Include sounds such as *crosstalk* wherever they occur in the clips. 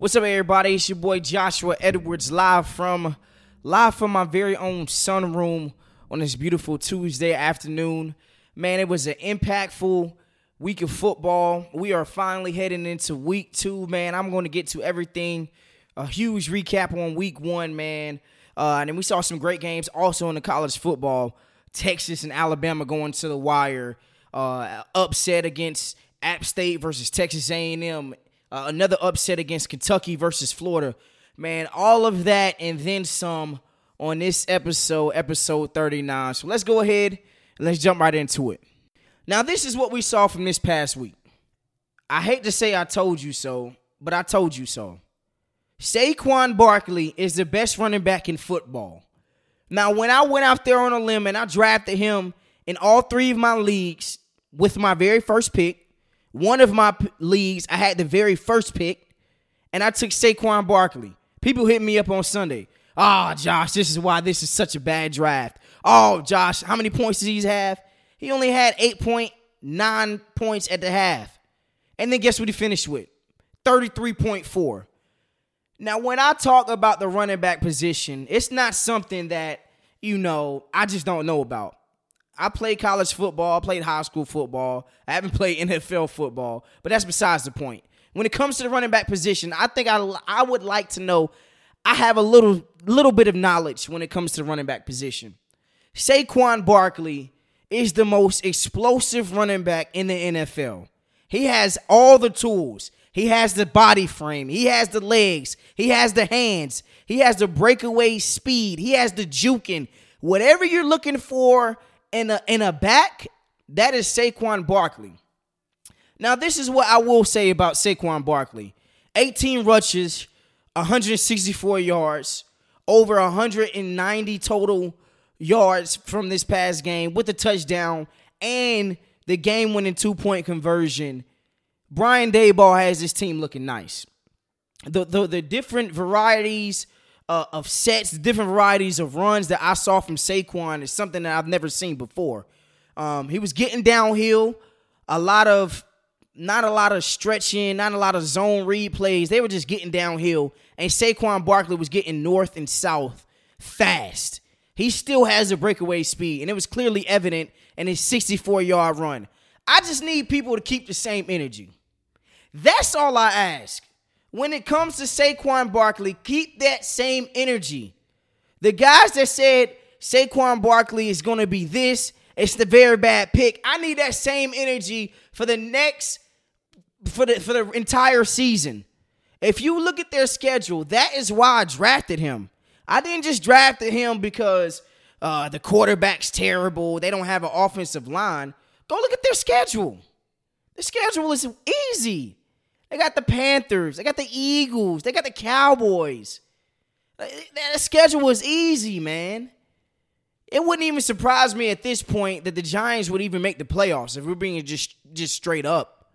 What's up, everybody? It's your boy Joshua Edwards, live from live from my very own sunroom on this beautiful Tuesday afternoon. Man, it was an impactful week of football. We are finally heading into week two, man. I'm going to get to everything. A huge recap on week one, man. Uh, and then we saw some great games also in the college football. Texas and Alabama going to the wire. Uh, upset against App State versus Texas A&M. Uh, another upset against Kentucky versus Florida. Man, all of that and then some on this episode, episode 39. So let's go ahead and let's jump right into it. Now, this is what we saw from this past week. I hate to say I told you so, but I told you so. Saquon Barkley is the best running back in football. Now, when I went out there on a limb and I drafted him in all three of my leagues with my very first pick, one of my p- leagues, I had the very first pick, and I took Saquon Barkley. People hit me up on Sunday. Oh, Josh, this is why this is such a bad draft. Oh, Josh, how many points does he have? He only had 8.9 points at the half. And then guess what he finished with? 33.4. Now, when I talk about the running back position, it's not something that, you know, I just don't know about. I played college football, I played high school football. I haven't played *laughs* NFL football, but that's besides the point. When it comes to the running back position, I think I I would like to know I have a little little bit of knowledge when it comes to the running back position. Saquon Barkley is the most explosive running back in the NFL. He has all the tools. He has the body frame. He has the legs. He has the hands. He has the breakaway speed. He has the juking. Whatever you're looking for in a in a back, that is Saquon Barkley. Now, this is what I will say about Saquon Barkley. 18 rushes, 164 yards, over 190 total yards from this past game with a touchdown and the game winning two point conversion. Brian Daboll has his team looking nice. The, the, the different varieties uh, of sets, different varieties of runs that I saw from Saquon is something that I've never seen before. Um, he was getting downhill, a lot of not a lot of stretching, not a lot of zone read plays. They were just getting downhill, and Saquon Barkley was getting north and south fast. He still has a breakaway speed, and it was clearly evident in his 64 yard run. I just need people to keep the same energy. That's all I ask. When it comes to Saquon Barkley, keep that same energy. The guys that said Saquon Barkley is going to be this, it's the very bad pick. I need that same energy for the next for the for the entire season. If you look at their schedule, that is why I drafted him. I didn't just draft him because uh, the quarterback's terrible. They don't have an offensive line. Go look at their schedule. The schedule is easy. They got the Panthers. They got the Eagles. They got the Cowboys. Uh, the schedule was easy, man. It wouldn't even surprise me at this point that the Giants would even make the playoffs if we're being just just straight up.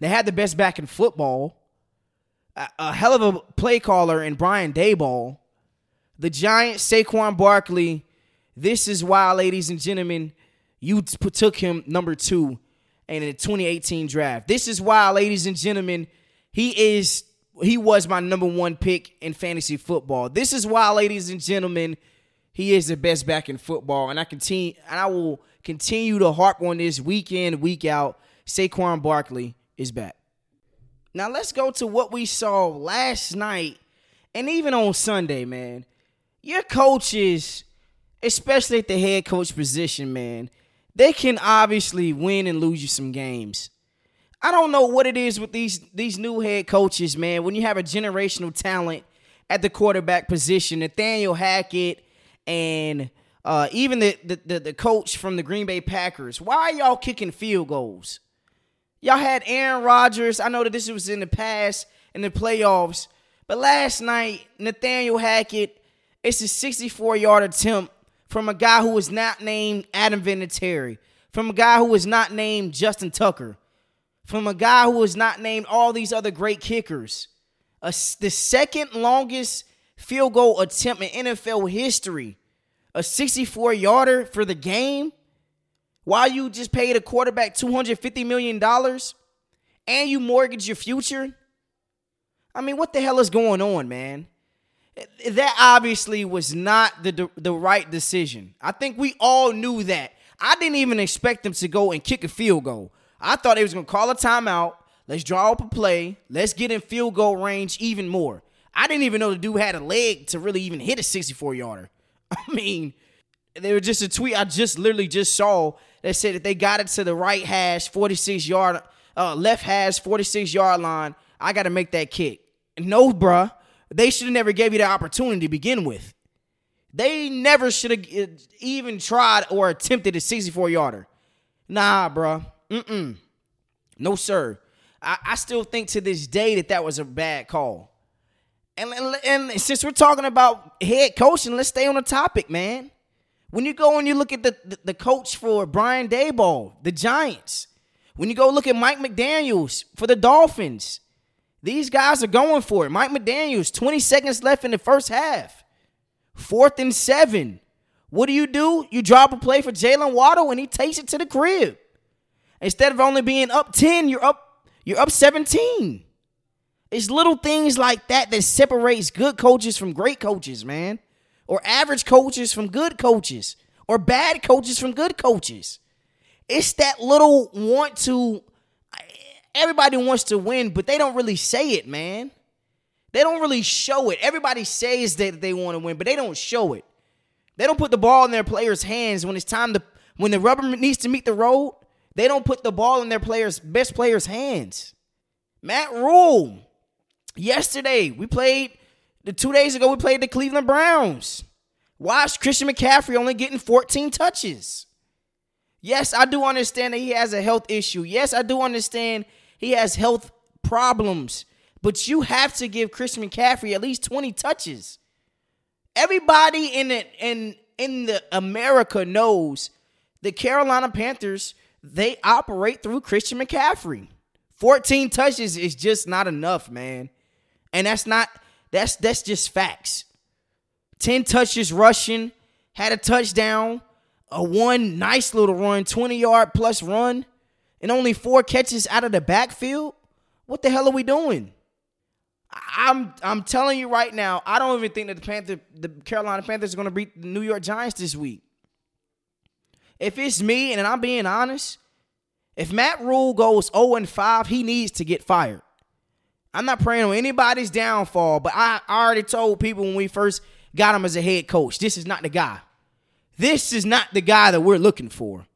They had the best back in football, a, a hell of a play caller in Brian Daboll. The Giants, Saquon Barkley. This is why, ladies and gentlemen, you took him number two in the 2018 draft. This is why, ladies and gentlemen, he is he was my number one pick in fantasy football. This is why, ladies and gentlemen, he is the best back in football, and I continue and I will continue to harp on this week in, week out. Saquon Barkley is back. Now let's go to what we saw last night and even on Sunday, man. Your coaches, especially at the head coach position, man, they can obviously win and lose you some games. I don't know what it is with these these new head coaches, man. When you have a generational talent at the quarterback position, Nathaniel Hackett and uh, even the, the the coach from the Green Bay Packers, why y'all kicking field goals? Y'all had Aaron Rodgers. I know that this was in the past in the playoffs, but last night Nathaniel Hackett, it's a 64 yard attempt from a guy who was not named Adam Vinatieri, from a guy who was not named Justin Tucker, from a guy who was not named all these other great kickers. A, the second longest field goal attempt in NFL history. A 64 yarder for the game. While you just paid a quarterback $250 million and you mortgage your future. I mean, what the hell is going on, man? That obviously was not the the right decision. I think we all knew that. I didn't even expect them to go and kick a field goal. I thought they was gonna call a timeout. Let's draw up a play. Let's get in field goal range even more. I didn't even know the dude had a leg to really even hit a 64 yarder. *laughs* I mean, there was just a tweet I just literally just saw that said that they got it to the right hash, 46 yard, uh, left hash, 46 yard line. I got to make that kick. No, bruh. They should have never gave you the opportunity to begin with. They never should have uh, even tried or attempted a 64 yarder. Nah, bruh. Mm-mm. No, sir. I, I still think to this day that that was a bad call. And, and, and since we're talking about head coaching, let's stay on the topic, man. When you go and you look at the, the, the coach for Brian Daboll, the Giants, when you go look at Mike McDaniels for the Dolphins, these guys are going for it. Mike McDaniels, 20 seconds left in the first half. Fourth and seven. What do you do? You drop a play for Jaylen Waddle and he takes it to the crib. Instead of only being up 10, you're up, you're up 17. It's little things like that that separates good coaches from great coaches, man. Or average coaches from good coaches. Or bad coaches from good coaches. It's that little want to everybody wants to win, but they don't really say it, man. They don't really show it. Everybody says that they want to win, but they don't show it. They don't put the ball in their players' hands when it's time to when the rubber needs to meet the road. They don't put the ball in their players' best players' hands. Matt Rhule. Yesterday, we played the two days ago, we played the Cleveland Browns. Watched Christian McCaffrey only getting 14 touches. Yes, I do understand that he has a health issue. Yes, I do understand he has health problems. But you have to give Christian McCaffrey at least 20 touches. Everybody in it in in the America knows the Carolina Panthers, they operate through Christian McCaffrey. 14 touches is just not enough, man. And that's not that's that's just facts. 10 touches rushing, had a touchdown, a one nice little run, 20 yard plus run, and only four catches out of the backfield. What the hell are we doing? I'm I'm telling you right now, I don't even think that the Panther, the Carolina Panthers, are going to beat the New York Giants this week. If it's me, and I'm being honest, if Matt Rhule goes 0 and 5, he needs to get fired. I'm not praying on anybody's downfall, but I already told people when we first got him as a head coach, this is not the guy. This is not the guy that we're looking for.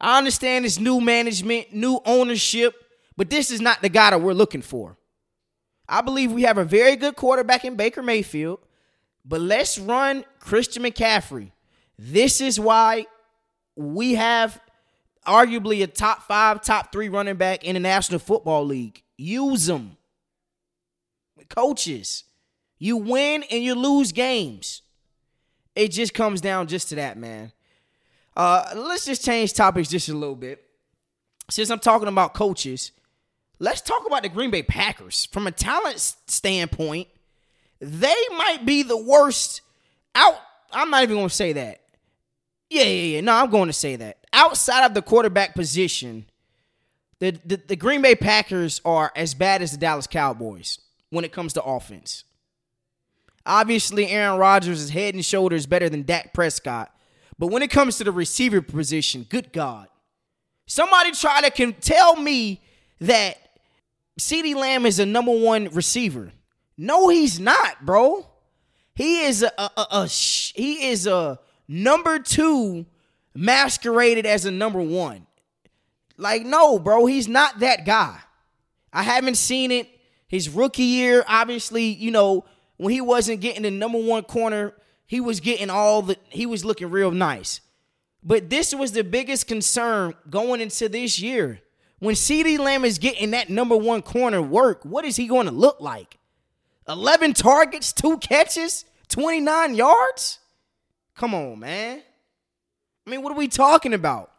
I understand it's new management, new ownership, but this is not the guy that we're looking for. I believe we have a very good quarterback in Baker Mayfield, but let's run Christian McCaffrey. This is why we have arguably a top five, top three running back in the National Football League. Use them. Coaches, you win and you lose games. It just comes down just to that, man. Uh, let's just change topics just a little bit. Since I'm talking about coaches, let's talk about the Green Bay Packers. From a talent standpoint, they might be the worst out. I'm not even going to say that. Yeah, yeah, yeah. No, I'm going to say that. Outside of the quarterback position, the, the, the Green Bay Packers are as bad as the Dallas Cowboys when it comes to offense. Obviously, Aaron Rodgers is head and shoulders better than Dak Prescott. But when it comes to the receiver position, good God. Somebody try to can tell me that CeeDee Lamb is a number one receiver. No, he's not, bro. He is a, a, a, a he is a number two masqueraded as a number one. Like, no, bro, he's not that guy. I haven't seen it. His rookie year, obviously, you know, when he wasn't getting the number one corner he was getting all the he was looking real nice. But this was the biggest concern going into this year. When CeeDee Lamb is getting that number one corner work, what is he going to look like? 11 targets, two catches, 29 yards? Come on, man. I mean, what are we talking about?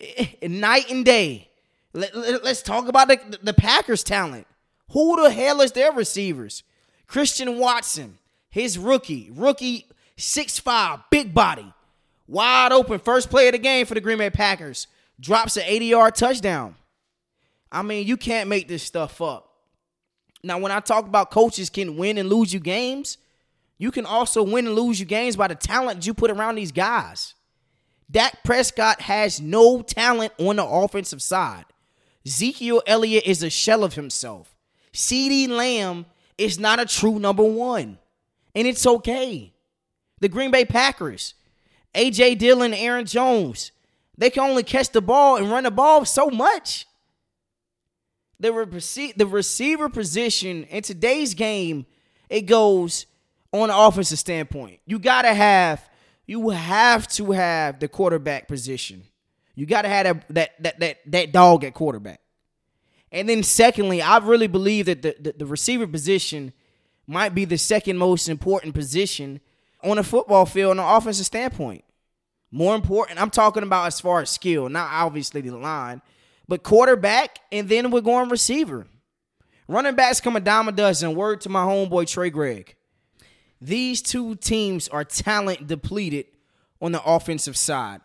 *laughs* Night and day. Let, us talk about the, the Packers' talent. Who the hell is their receivers? Christian Watson, his rookie, rookie six five, big body, wide open, first play of the game for the Green Bay Packers, drops an 80 yard touchdown. I mean, you can't make this stuff up. Now, when I talk about coaches can win and lose you games, you can also win and lose you games by the talent you put around these guys. Dak Prescott has no talent on the offensive side. Ezekiel Elliott is a shell of himself. CeeDee Lamb is not a true number one. And it's okay. The Green Bay Packers, A.J. Dillon, Aaron Jones, they can only catch the ball and run the ball so much. The, rec- the receiver position in today's game, it goes on an offensive standpoint. You got to have you have to have the quarterback position. You got to have that, that that that that dog at quarterback. And then secondly, I really believe that the, the, the receiver position might be the second most important position on a football field on an offensive standpoint. More important, I'm talking about as far as skill, not obviously the line, but quarterback, and then we're going receiver. Running backs come a dime a dozen. Word to my homeboy Trey Gregg. These two teams are talent depleted on the offensive side.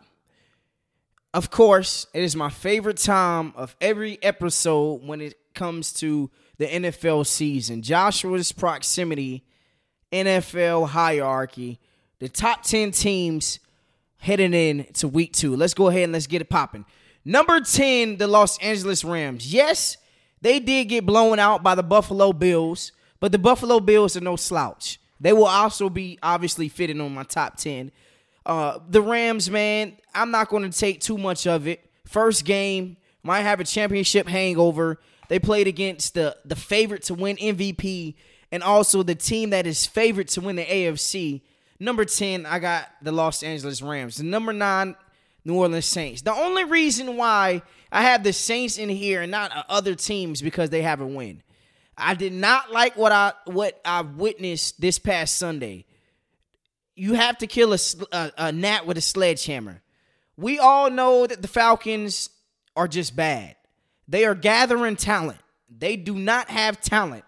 Of course, it is my favorite time of every episode when it comes to the NFL season. Joshua's proximity, NFL hierarchy, the top 10 teams heading in to week two. Let's go ahead and let's get it popping. Number 10, the Los Angeles Rams. Yes, they did get blown out by the Buffalo Bills, but the Buffalo Bills are no slouch. They will also be obviously fitting on my top 10. Uh, the Rams, man, I'm not going to take too much of it. First game, might have a championship hangover. They played against the, the favorite to win MVP and also the team that is favorite to win the AFC. Number 10, I got the Los Angeles Rams. Number 9, New Orleans Saints. The only reason why I have the Saints in here and not other teams because they have a win. I did not like what I what I witnessed this past Sunday. You have to kill a, a, a gnat with a sledgehammer. We all know that the Falcons are just bad. They are gathering talent. They do not have talent.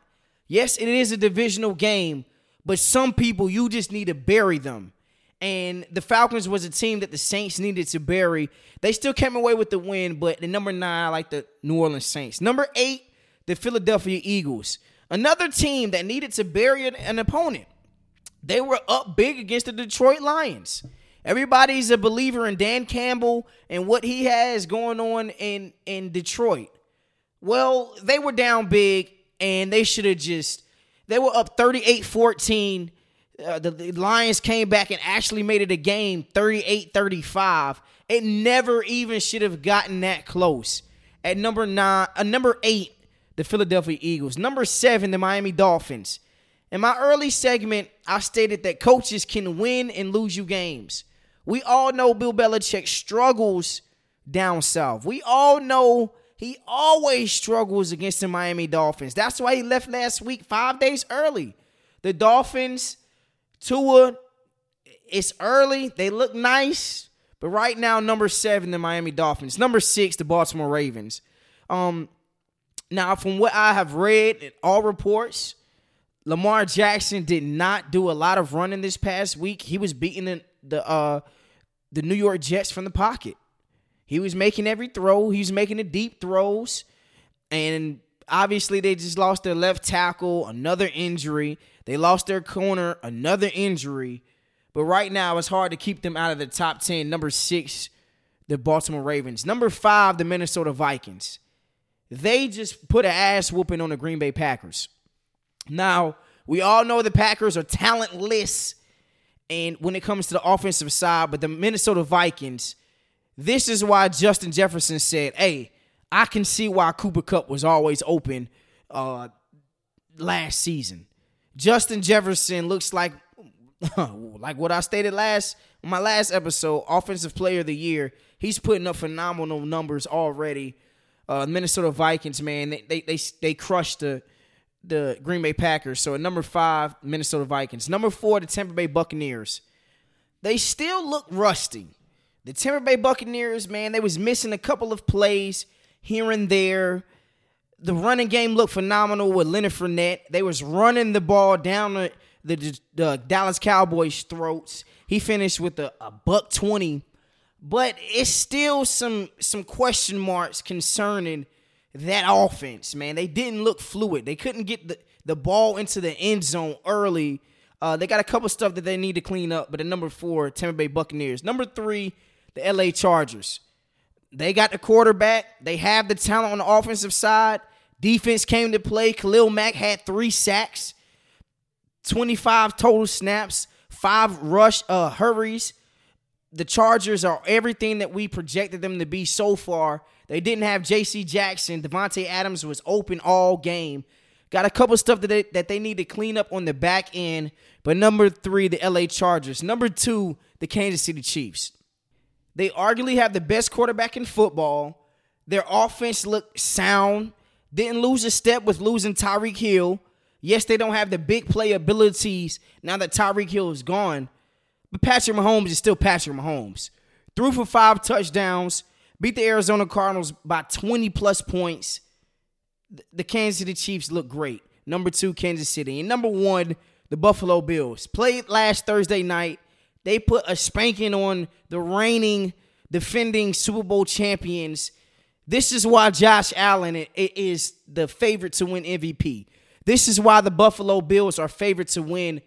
Yes, it is a divisional game, but some people you just need to bury them. And the Falcons was a team that the Saints needed to bury. They still came away with the win, but the number nine, I like the New Orleans Saints. Number eight, the Philadelphia Eagles. Another team that needed to bury an opponent. They were up big against the Detroit Lions. Everybody's a believer in Dan Campbell and what he has going on in, in Detroit. Well, they were down big and they should have just, they were up 38 14. Uh, the, the Lions came back and actually made it a game 38 35. It never even should have gotten that close. At number nine, uh, number eight, the Philadelphia Eagles. Number seven, the Miami Dolphins. In my early segment, I stated that coaches can win and lose you games. We all know Bill Belichick struggles down south. We all know he always struggles against the Miami Dolphins. That's why he left last week five days early. The Dolphins, Tua, it's early. They look nice. But right now, number seven, the Miami Dolphins. Number six, the Baltimore Ravens. Um, now, from what I have read in all reports, Lamar Jackson did not do a lot of running this past week. He was beating the the, uh, the New York Jets from the pocket. He was making every throw. He was making the deep throws, and obviously they just lost their left tackle, another injury. They lost their corner, another injury. But right now, it's hard to keep them out of the top ten. Number six, the Baltimore Ravens. Number five, the Minnesota Vikings. They just put an ass whooping on the Green Bay Packers. Now, we all know the Packers are talentless and when it comes to the offensive side, but the Minnesota Vikings, this is why Justin Jefferson said, Hey, I can see why Cooper Kupp was always open uh, last season. Justin Jefferson looks like *laughs* like what I stated last my last episode, offensive player of the year. He's putting up phenomenal numbers already uh, Minnesota Vikings, man, they they they, they crushed the the Green Bay Packers. So at number five, Minnesota Vikings. Number four, the Tampa Bay Buccaneers. They still look rusty. The Tampa Bay Buccaneers, man, they was missing a couple of plays here and there. The running game looked phenomenal with Leonard Fournette. They was running the ball down the, the, the Dallas Cowboys' throats. He finished with a, a buck twenty but it's still some some question marks concerning that offense, man. They didn't look fluid. They couldn't get the, the ball into the end zone early. Uh, they got a couple stuff that they need to clean up. But at number four, Tampa Bay Buccaneers. Number three, the LA Chargers. They got the quarterback. They have the talent on the offensive side. Defense came to play. Khalil Mack had three sacks, 25 total snaps, five rush uh, hurries. The Chargers are everything that we projected them to be so far. They didn't have J.C. Jackson. Davante Adams was open all game. Got a couple stuff that they, that they need to clean up on the back end. But number three, the L.A. Chargers. Number two, the Kansas City Chiefs. They arguably have the best quarterback in football. Their offense looked sound. Didn't lose a step with losing Tyreek Hill. Yes, they don't have the big play abilities now that Tyreek Hill is gone. But Patrick Mahomes is still Patrick Mahomes. Threw for five touchdowns, beat the Arizona Cardinals by 20 plus points. The Kansas City Chiefs look great. Number two, Kansas City. And number one, the Buffalo Bills. Played last Thursday night. They put a spanking on the reigning, defending Super Bowl champions. This is why Josh Allen is the favorite to win MVP. This is why the Buffalo Bills are favorite to win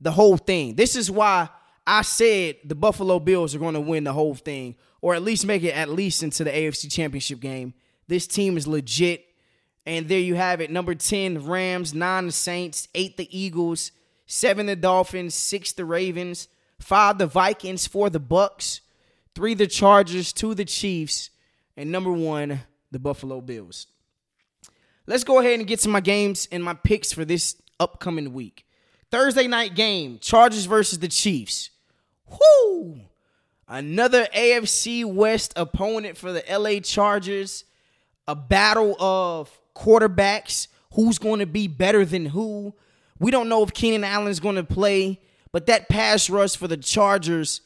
the whole thing. This is why I said the Buffalo Bills are going to win the whole thing, or at least make it at least into the AFC Championship game. This team is legit. And there you have it. Number 10, Rams, 9 the Saints, 8 the Eagles, 7 the Dolphins, 6 the Ravens, five the Vikings, four the Bucks, three the Chargers, two the Chiefs, and number one the Buffalo Bills. Let's go ahead and get to my games and my picks for this upcoming week. Thursday night game: Chargers versus the Chiefs. Whoo! Another AFC West opponent for the LA Chargers. A battle of quarterbacks. Who's going to be better than who? We don't know if Keenan Allen is going to play. But that pass rush for the Chargers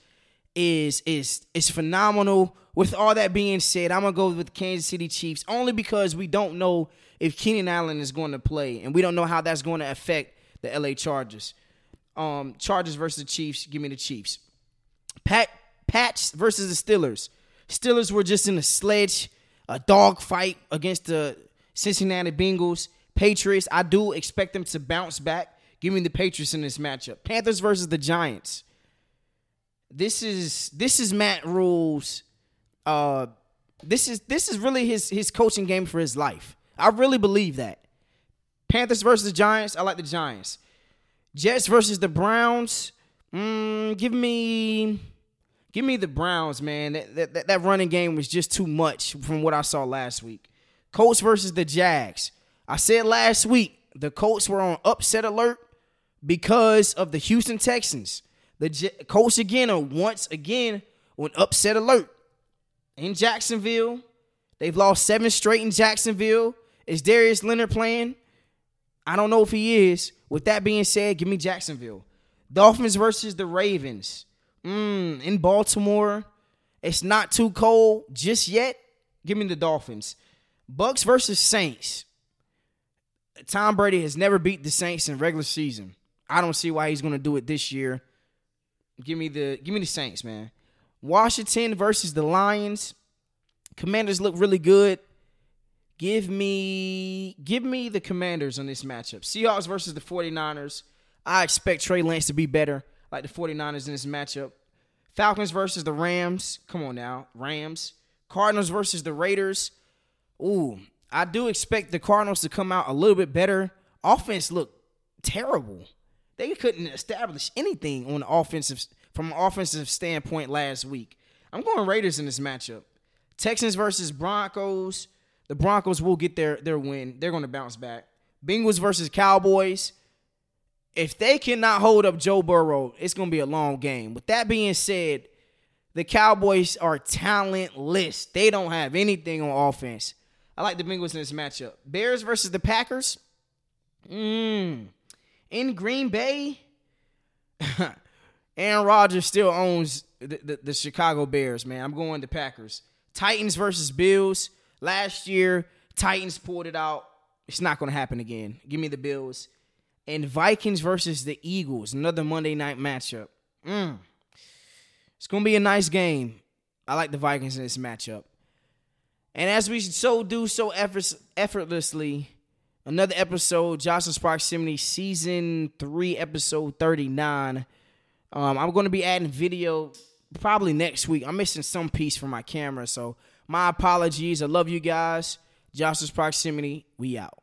is is is phenomenal. With all that being said, I'm gonna go with the Kansas City Chiefs only because we don't know if Keenan Allen is going to play, and we don't know how that's going to affect the LA Chargers. Um, Chargers versus the Chiefs. Give me the Chiefs. Pat Pats versus the Steelers. Steelers were just in a sledge, a dog fight against the Cincinnati Bengals. Patriots. I do expect them to bounce back. Give me the Patriots in this matchup. Panthers versus the Giants. This is this is Matt Rhule's uh this is this is really his his coaching game for his life. I really believe that. Panthers versus the Giants. I like the Giants. Jets versus the Browns. Mm, give me give me the Browns, man. That, that, that running game was just too much from what I saw last week. Colts versus the Jags. I said last week the Colts were on upset alert because of the Houston Texans. The J- Colts again are once again on upset alert in Jacksonville. They've lost seven straight in Jacksonville. Is Darius Leonard playing? I don't know if he is. With that being said, give me Jacksonville. Dolphins versus the Ravens. Mm, in Baltimore, it's not too cold just yet. Give me the Dolphins. Bucks versus Saints. Tom Brady has never beat the Saints in regular season. I don't see why he's going to do it this year. Give me the give me the Saints, man. Washington versus the Lions. Commanders look really good. Give me give me the Commanders on this matchup. Seahawks versus the 49ers. I expect Trey Lance to be better like the 49ers in this matchup. Falcons versus the Rams. Come on now. Rams. Cardinals versus the Raiders. Ooh, I do expect the Cardinals to come out a little bit better. Offense looked terrible. They couldn't establish anything on the offensive from an offensive standpoint last week. I'm going Raiders in this matchup. Texans versus Broncos. The Broncos will get their their win. They're going to bounce back. Bengals versus Cowboys. If they cannot hold up Joe Burrow, it's going to be a long game. With that being said, the Cowboys are talentless. They don't have anything on offense. I like the Bengals in this matchup. Bears versus the Packers. Mmm in Green Bay, *laughs* Aaron Rodgers still owns the, the, the, Chicago Bears, man. I'm going to Packers. Titans versus Bills. Last year, Titans pulled it out. It's not going to happen again. Give me the Bills. And Vikings versus the Eagles, another Monday night matchup. Mm. It's going to be a nice game. I like the Vikings in this matchup. And as we so do so effort, effortlessly, another episode, Joshua's Proximity, season three, episode 39. Um, I'm going to be adding video probably next week. I'm missing some piece from my camera, so my apologies. I love you guys. Joshua's Proximity, we out.